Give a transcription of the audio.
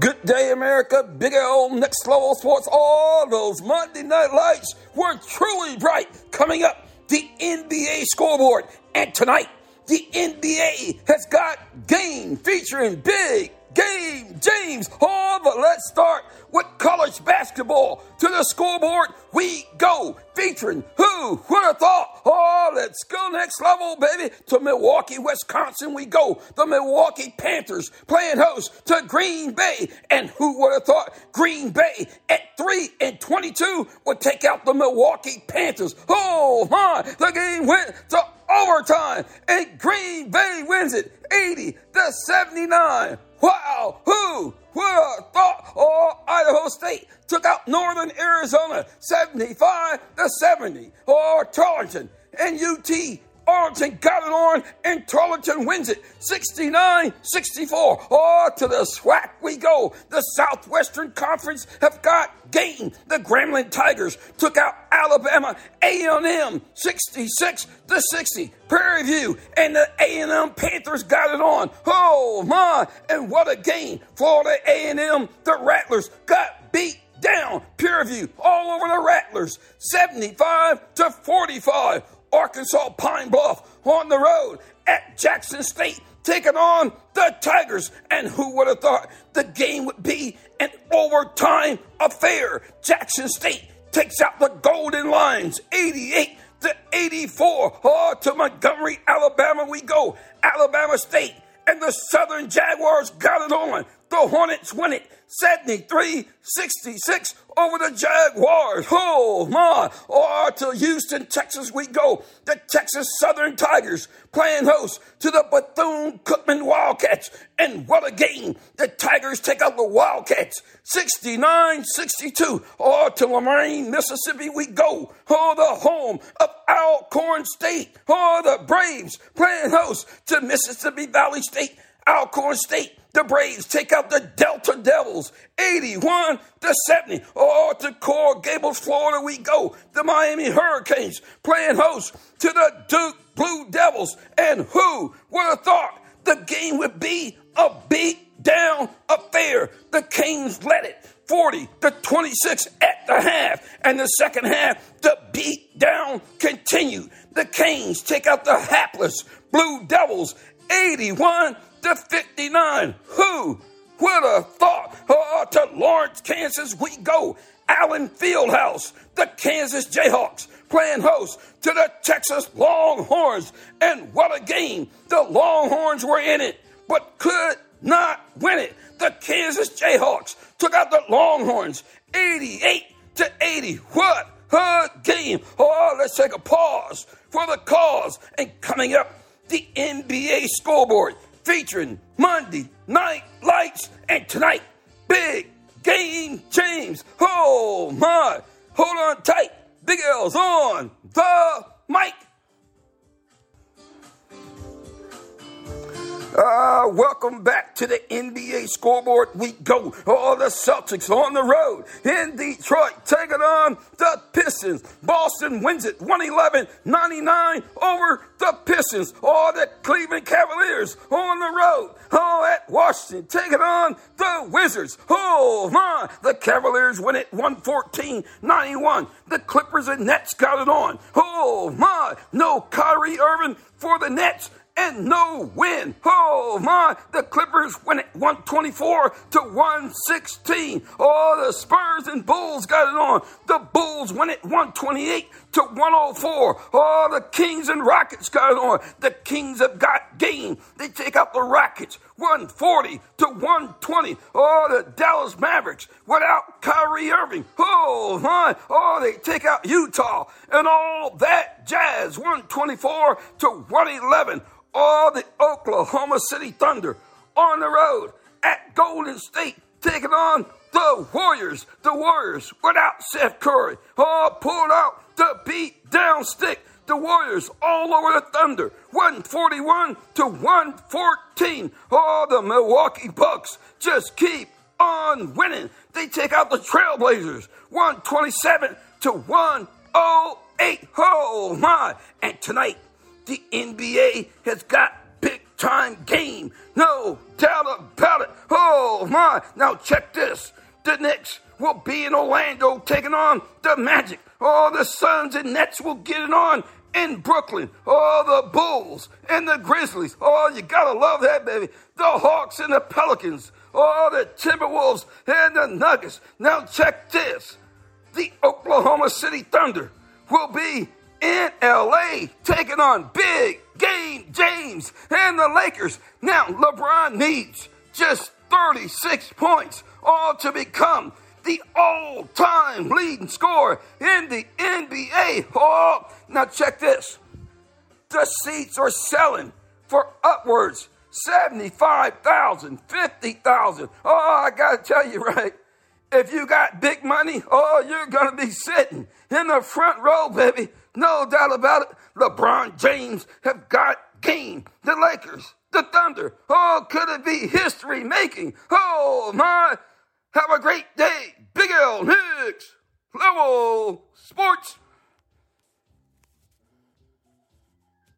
Good day, America. Big L, next level sports. All those Monday night lights were truly bright. Coming up, the NBA scoreboard. And tonight, the NBA has got game featuring big game, James. Oh, but let's start with college basketball. To the scoreboard we go, featuring who would have thought? Oh, let's go next level, baby. To Milwaukee, Wisconsin we go. The Milwaukee Panthers playing host to Green Bay. And who would have thought Green Bay at 3 and 22 would take out the Milwaukee Panthers? Oh, my. The game went to overtime and Green Bay wins it 80 to 79. Wow, who would thought? Oh, Idaho State took out Northern Arizona 75 to 70. Oh, Tarleton and UT Arlington got it on, and Tarleton wins it 69 64. Oh, to the SWAC we go. The Southwestern Conference have got game. The Grambling Tigers took out Alabama A&M 66 to 60. Prairie View and the A&M Panthers got it on. Oh my! And what a game! Florida A&M, the Rattlers got beat down. Prairie View all over the Rattlers 75 to 45. Arkansas Pine Bluff on the road at Jackson State taking on the Tigers. And who would have thought the game would be an overtime affair? Jackson State takes out the Golden Lions 88 to 84. Oh, to Montgomery, Alabama we go. Alabama State and the Southern Jaguars got it on. The Hornets win it 73 66 over the Jaguars. Oh my. Or to Houston, Texas we go. The Texas Southern Tigers playing host to the Bethune Cookman Wildcats. And what a game. The Tigers take out the Wildcats 69 62. Or to Lorman, Mississippi we go. Oh, the home of Alcorn State. Oh, the Braves playing host to Mississippi Valley State. Alcorn State the Braves take out the Delta Devils 81 to 70. Oh, to Coral Gables, Florida we go. The Miami Hurricanes playing host to the Duke Blue Devils. And who would have thought the game would be a beat down affair? The Canes led it 40 to 26 at the half. And the second half, the beat down continued. The Canes take out the hapless Blue Devils 81 to 59. Who would have thought? Oh, to Lawrence, Kansas we go. Allen Fieldhouse, the Kansas Jayhawks playing host to the Texas Longhorns. And what a game! The Longhorns were in it, but could not win it. The Kansas Jayhawks took out the Longhorns 88 to 80. What a game! Oh, let's take a pause for the cause. And coming up, the NBA scoreboard featuring Monday Night Lights and tonight, Big Game James. Oh my, hold on tight. Big L's on the mic. Uh, welcome back to the NBA scoreboard. We go. All the Celtics on the road in Detroit, taking on the Pistons. Boston wins it 111 99 over the Pistons. All the Cleveland Cavaliers on the road. All at Washington, taking on the Wizards. Oh, my. The Cavaliers win it 114 91. The Clippers and Nets got it on. Oh, my. No Kyrie Irving for the Nets and no win. Oh my, the Clippers win it 124 to 116. Oh, the Spurs and Bulls got it on. The Bulls win it 128 to 104. Oh, the Kings and Rockets got it on. The Kings have got game. They take out the Rockets 140 to 120. Oh, the Dallas Mavericks without Kyrie Irving. Oh my, oh, they take out Utah and all that jazz 124 to 111 all the Oklahoma City Thunder on the road at Golden State taking on the Warriors. The Warriors without Seth Curry. All pulled out the beat down stick. The Warriors all over the Thunder. 141 to 114. All the Milwaukee Bucks just keep on winning. They take out the Trailblazers. 127 to 108. Oh my. And tonight, the NBA has got big time game. No doubt about it. Oh my! Now check this. The Knicks will be in Orlando taking on the Magic. Oh, the Suns and Nets will get it on in Brooklyn. Oh, the Bulls and the Grizzlies. Oh, you gotta love that, baby. The Hawks and the Pelicans. Oh, the Timberwolves and the Nuggets. Now check this. The Oklahoma City Thunder will be in LA taking on Big Game James and the Lakers. Now, LeBron needs just 36 points, all to become the all time leading scorer in the NBA. Oh, now check this. The seats are selling for upwards 75,000, 50,000. Oh, I got to tell you, right? If you got big money, oh, you're going to be sitting in the front row, baby. No doubt about it. LeBron James have got game. The Lakers, the Thunder. Oh, could it be history making? Oh, my. Have a great day. Big L Hicks. Level Sports.